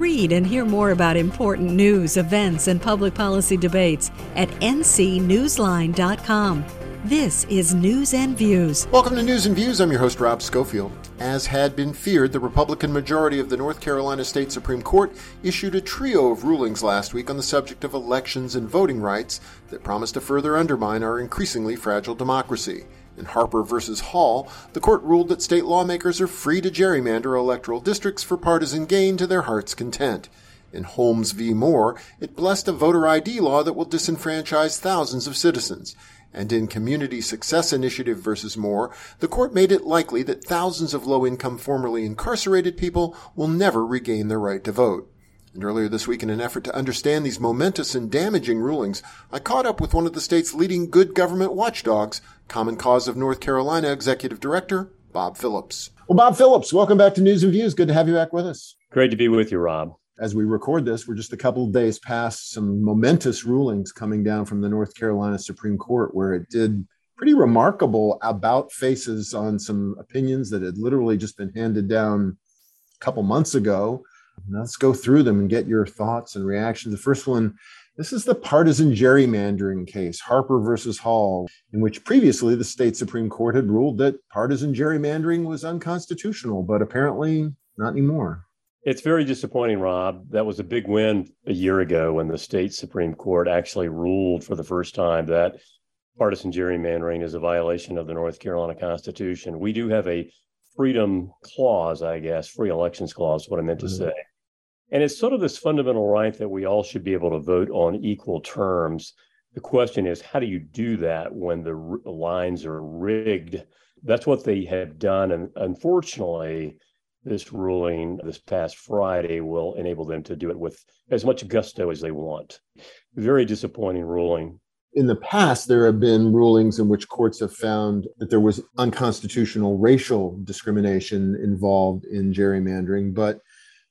Read and hear more about important news, events, and public policy debates at ncnewsline.com. This is News and Views. Welcome to News and Views. I'm your host, Rob Schofield. As had been feared, the Republican majority of the North Carolina State Supreme Court issued a trio of rulings last week on the subject of elections and voting rights that promise to further undermine our increasingly fragile democracy. In Harper v. Hall, the court ruled that state lawmakers are free to gerrymander electoral districts for partisan gain to their heart's content. In Holmes v. Moore, it blessed a voter ID law that will disenfranchise thousands of citizens. And in Community Success Initiative versus Moore, the court made it likely that thousands of low income formerly incarcerated people will never regain their right to vote. And earlier this week, in an effort to understand these momentous and damaging rulings, I caught up with one of the state's leading good government watchdogs, Common Cause of North Carolina Executive Director, Bob Phillips. Well, Bob Phillips, welcome back to News and Views. Good to have you back with us. Great to be with you, Rob as we record this, we're just a couple of days past some momentous rulings coming down from the North Carolina Supreme Court, where it did pretty remarkable about faces on some opinions that had literally just been handed down a couple months ago. Let's go through them and get your thoughts and reactions. The first one this is the partisan gerrymandering case, Harper versus Hall, in which previously the state Supreme Court had ruled that partisan gerrymandering was unconstitutional, but apparently not anymore. It's very disappointing, Rob. That was a big win a year ago when the state Supreme Court actually ruled for the first time that partisan gerrymandering is a violation of the North Carolina Constitution. We do have a freedom clause, I guess, free elections clause, what I meant to mm-hmm. say. And it's sort of this fundamental right that we all should be able to vote on equal terms. The question is, how do you do that when the r- lines are rigged? That's what they have done. And unfortunately, this ruling this past Friday will enable them to do it with as much gusto as they want. Very disappointing ruling. In the past, there have been rulings in which courts have found that there was unconstitutional racial discrimination involved in gerrymandering, but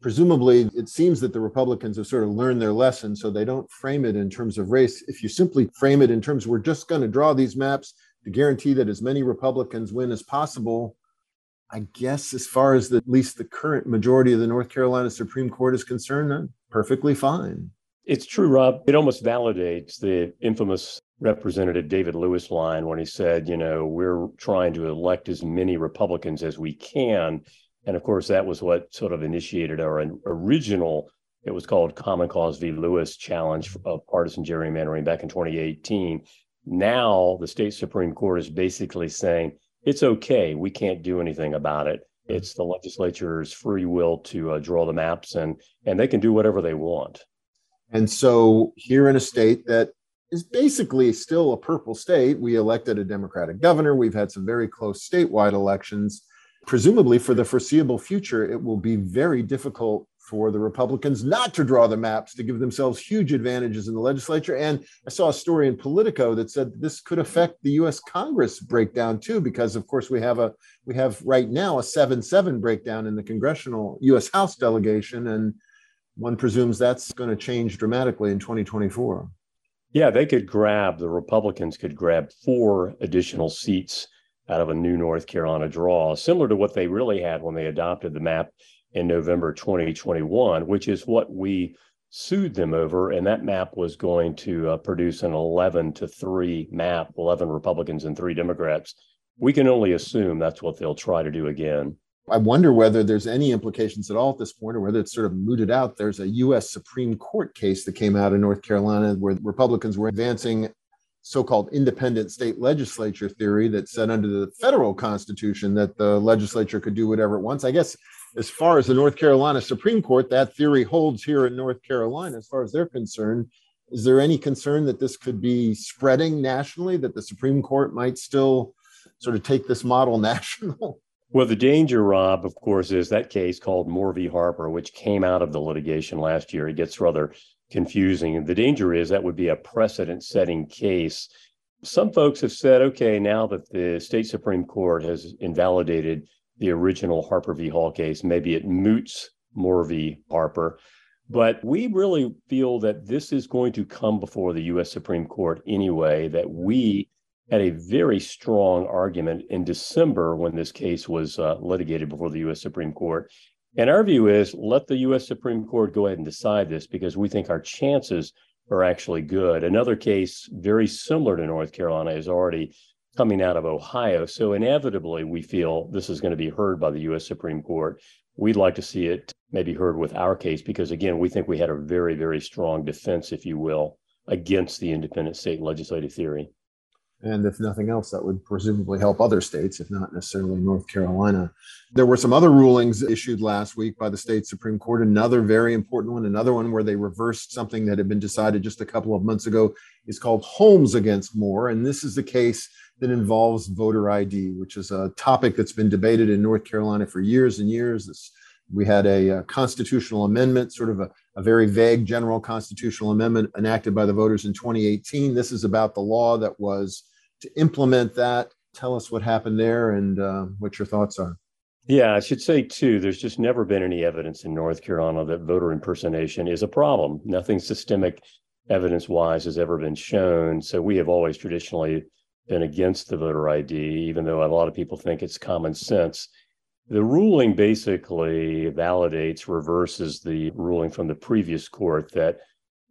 presumably it seems that the Republicans have sort of learned their lesson, so they don't frame it in terms of race. If you simply frame it in terms, we're just going to draw these maps to guarantee that as many Republicans win as possible, I guess as far as the, at least the current majority of the North Carolina Supreme Court is concerned, perfectly fine. It's true, Rob. It almost validates the infamous Representative David Lewis line when he said, you know, we're trying to elect as many Republicans as we can. And of course, that was what sort of initiated our original, it was called Common Cause v. Lewis challenge of partisan gerrymandering back in 2018. Now, the state Supreme Court is basically saying, it's okay. We can't do anything about it. It's the legislature's free will to uh, draw the maps, and and they can do whatever they want. And so, here in a state that is basically still a purple state, we elected a Democratic governor. We've had some very close statewide elections. Presumably, for the foreseeable future, it will be very difficult for the Republicans not to draw the maps to give themselves huge advantages in the legislature. And I saw a story in Politico that said this could affect the U.S. Congress breakdown too, because of course we have a we have right now a seven-seven breakdown in the congressional U.S. House delegation, and one presumes that's going to change dramatically in 2024. Yeah, they could grab the Republicans could grab four additional seats out of a new North Carolina draw, similar to what they really had when they adopted the map in November 2021, which is what we sued them over. And that map was going to uh, produce an 11 to 3 map, 11 Republicans and three Democrats. We can only assume that's what they'll try to do again. I wonder whether there's any implications at all at this point or whether it's sort of mooted out. There's a U.S. Supreme Court case that came out in North Carolina where Republicans were advancing so called independent state legislature theory that said under the federal constitution that the legislature could do whatever it wants. I guess as far as the North Carolina Supreme Court, that theory holds here in North Carolina as far as they're concerned. Is there any concern that this could be spreading nationally, that the Supreme Court might still sort of take this model national? Well, the danger, Rob, of course, is that case called Moore v. Harper, which came out of the litigation last year. It gets rather confusing. And the danger is that would be a precedent setting case. Some folks have said, okay, now that the state Supreme Court has invalidated the original Harper v. Hall case. Maybe it moots Moore v. Harper. But we really feel that this is going to come before the U.S. Supreme Court anyway, that we had a very strong argument in December when this case was uh, litigated before the U.S. Supreme Court. And our view is let the U.S. Supreme Court go ahead and decide this because we think our chances are actually good. Another case very similar to North Carolina is already coming out of Ohio. So inevitably, we feel this is going to be heard by the U.S. Supreme Court. We'd like to see it maybe heard with our case because, again, we think we had a very, very strong defense, if you will, against the independent state legislative theory. And if nothing else, that would presumably help other states, if not necessarily North Carolina. There were some other rulings issued last week by the state Supreme Court, another very important one, another one where they reversed something that had been decided just a couple of months ago, is called Holmes against Moore. And this is the case that involves voter ID, which is a topic that's been debated in North Carolina for years and years. We had a, a, constitutional amendment, sort of a, a very vague general constitutional amendment enacted by the voters in 2018. This is about the law that was to implement that. Tell us what happened there and uh, what your thoughts are. Yeah, I should say too, there's just never been any evidence in North Carolina that voter impersonation is a problem. Nothing systemic evidence wise has ever been shown. So we have always traditionally been against the voter ID, even though a lot of people think it's common sense. The ruling basically validates, reverses the ruling from the previous court that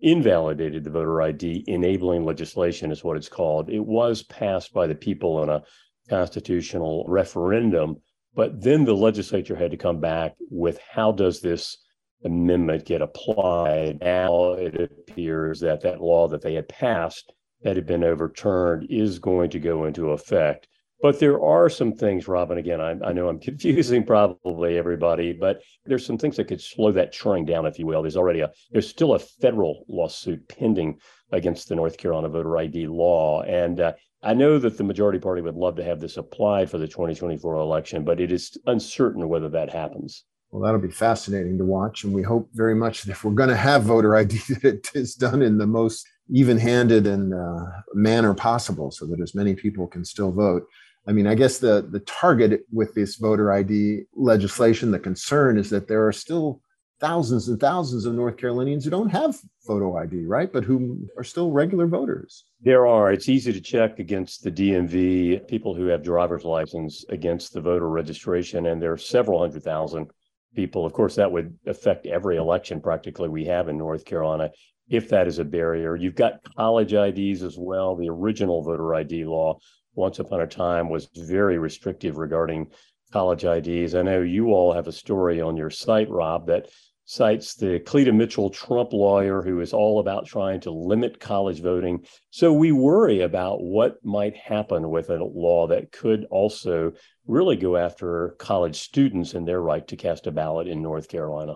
invalidated the voter ID enabling legislation, is what it's called. It was passed by the people in a constitutional referendum, but then the legislature had to come back with how does this amendment get applied? Now it appears that that law that they had passed that had been overturned is going to go into effect. But there are some things, Robin, again, I, I, know I'm confusing probably everybody, but there's some things that could slow that churning down, if you will. There's already a, there's still a federal lawsuit pending against the North Carolina voter ID law. And uh, I know that the majority party would love to have this applied for the 2024 election, but it is uncertain whether that happens. Well, that'll be fascinating to watch. And we hope very much that if we're going to have voter ID, that it is done in the most even handed and uh, manner possible so that as many people can still vote. I mean, I guess the, the target with this voter ID legislation, the concern is that there are still thousands and thousands of North Carolinians who don't have photo ID, right? But who are still regular voters. There are. It's easy to check against the DMV, people who have driver's license against the voter registration, and there are several hundred thousand people. Of course, that would affect every election practically we have in North Carolina if that is a barrier. You've got college IDs as well. The original voter ID law, once upon a time, was very restrictive regarding college IDs. I know you all have a story on your site, Rob, that cites the Cleta Mitchell Trump lawyer who is all about trying to limit college voting. So we worry about what might happen with a law that could also really go after college students and their right to cast a ballot in North Carolina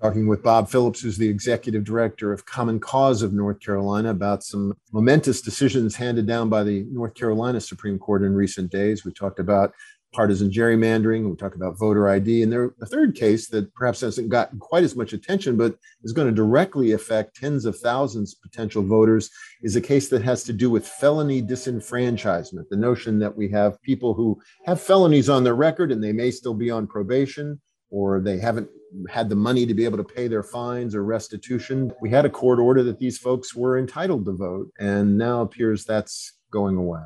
talking with Bob Phillips, who's the executive director of Common Cause of North Carolina, about some momentous decisions handed down by the North Carolina Supreme Court in recent days. We talked about partisan gerrymandering, we talked about voter ID, and there a third case that perhaps hasn't gotten quite as much attention, but is going to directly affect tens of thousands of potential voters, is a case that has to do with felony disenfranchisement. The notion that we have people who have felonies on their record and they may still be on probation or they haven't had the money to be able to pay their fines or restitution. We had a court order that these folks were entitled to vote, and now appears that's going away.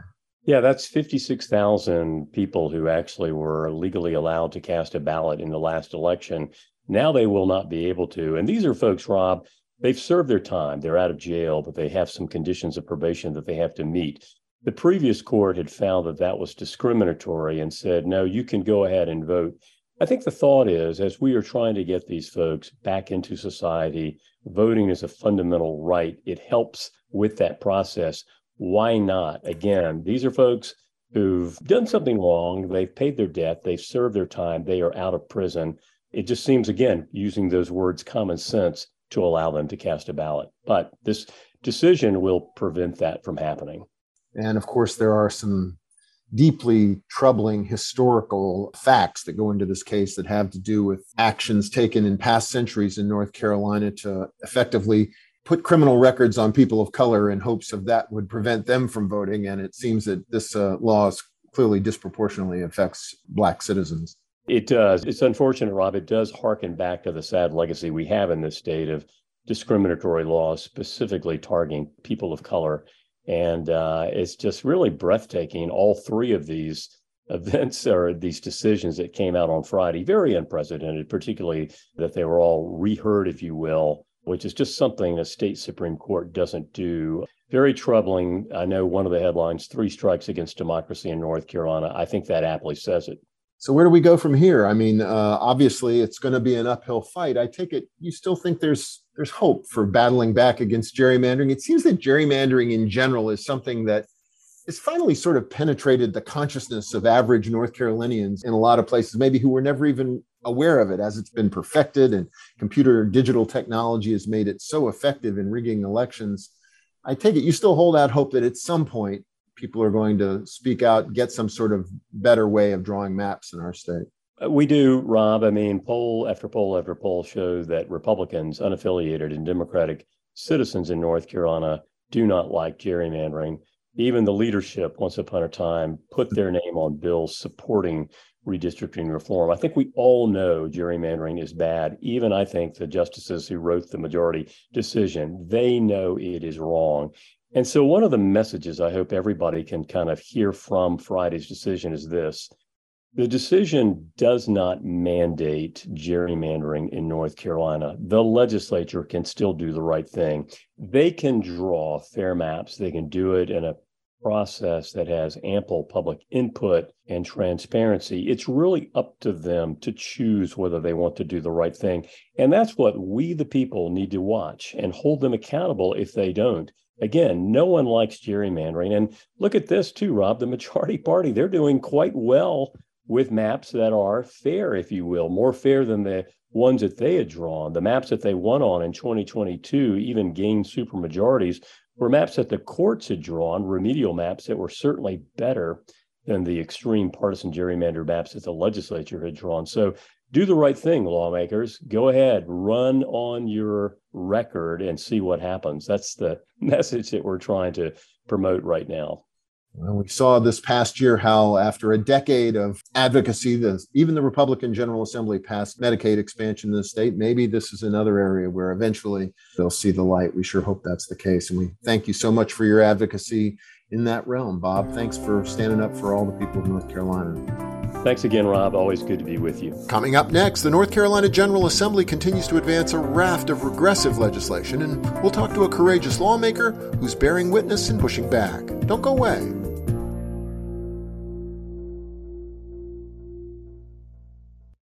Yeah, that's 56,000 people who actually were legally allowed to cast a ballot in the last election. Now they will not be able to. And these are folks, Rob, they've served their time. They're out of jail, but they have some conditions of probation that they have to meet. The previous court had found that that was discriminatory and said, no, you can go ahead and vote I think the thought is as we are trying to get these folks back into society, voting is a fundamental right. It helps with that process. Why not? Again, these are folks who've done something wrong. They've paid their debt. They've served their time. They are out of prison. It just seems, again, using those words, common sense, to allow them to cast a ballot. But this decision will prevent that from happening. And of course, there are some deeply troubling historical facts that go into this case that have to do with actions taken in past centuries in North Carolina to effectively put criminal records on people of color in hopes of that would prevent them from voting. And it seems that this uh, law is clearly disproportionately affects Black citizens. It does. It's unfortunate, Rob. It does harken back to the sad legacy we have in this state of discriminatory laws, specifically targeting people of color and uh, it's just really breathtaking. All three of these events or these decisions that came out on Friday, very unprecedented, particularly that they were all reheard, if you will, which is just something a state Supreme Court doesn't do. Very troubling. I know one of the headlines, Three Strikes Against Democracy in North Carolina. I think that aptly says it. So where do we go from here? I mean, uh, obviously it's going to be an uphill fight. I take it you still think there's there's hope for battling back against gerrymandering. It seems that gerrymandering in general is something that has finally sort of penetrated the consciousness of average North Carolinians in a lot of places, maybe who were never even aware of it as it's been perfected and computer digital technology has made it so effective in rigging elections. I take it you still hold out hope that at some point people are going to speak out, get some sort of better way of drawing maps in our state. We do, Rob. I mean, poll after poll after poll shows that Republicans, unaffiliated and Democratic citizens in North Carolina do not like gerrymandering. Even the leadership, once upon a time, put their name on bills supporting redistricting reform. I think we all know gerrymandering is bad. Even I think the justices who wrote the majority decision, they know it is wrong. And so, one of the messages I hope everybody can kind of hear from Friday's decision is this the decision does not mandate gerrymandering in North Carolina. The legislature can still do the right thing. They can draw fair maps, they can do it in a process that has ample public input and transparency. It's really up to them to choose whether they want to do the right thing. And that's what we, the people, need to watch and hold them accountable if they don't. Again, no one likes gerrymandering. And look at this too, Rob. The majority party, they're doing quite well with maps that are fair, if you will, more fair than the ones that they had drawn. The maps that they won on in 2022 even gained supermajorities were maps that the courts had drawn, remedial maps that were certainly better than the extreme partisan gerrymander maps that the legislature had drawn. So do the right thing, lawmakers. Go ahead, run on your record and see what happens. That's the message that we're trying to promote right now. Well, we saw this past year how, after a decade of advocacy, the, even the Republican General Assembly passed Medicaid expansion in the state. Maybe this is another area where eventually they'll see the light. We sure hope that's the case. And we thank you so much for your advocacy in that realm. Bob, thanks for standing up for all the people of North Carolina. Thanks again, Rob. Always good to be with you. Coming up next, the North Carolina General Assembly continues to advance a raft of regressive legislation, and we'll talk to a courageous lawmaker who's bearing witness and pushing back. Don't go away.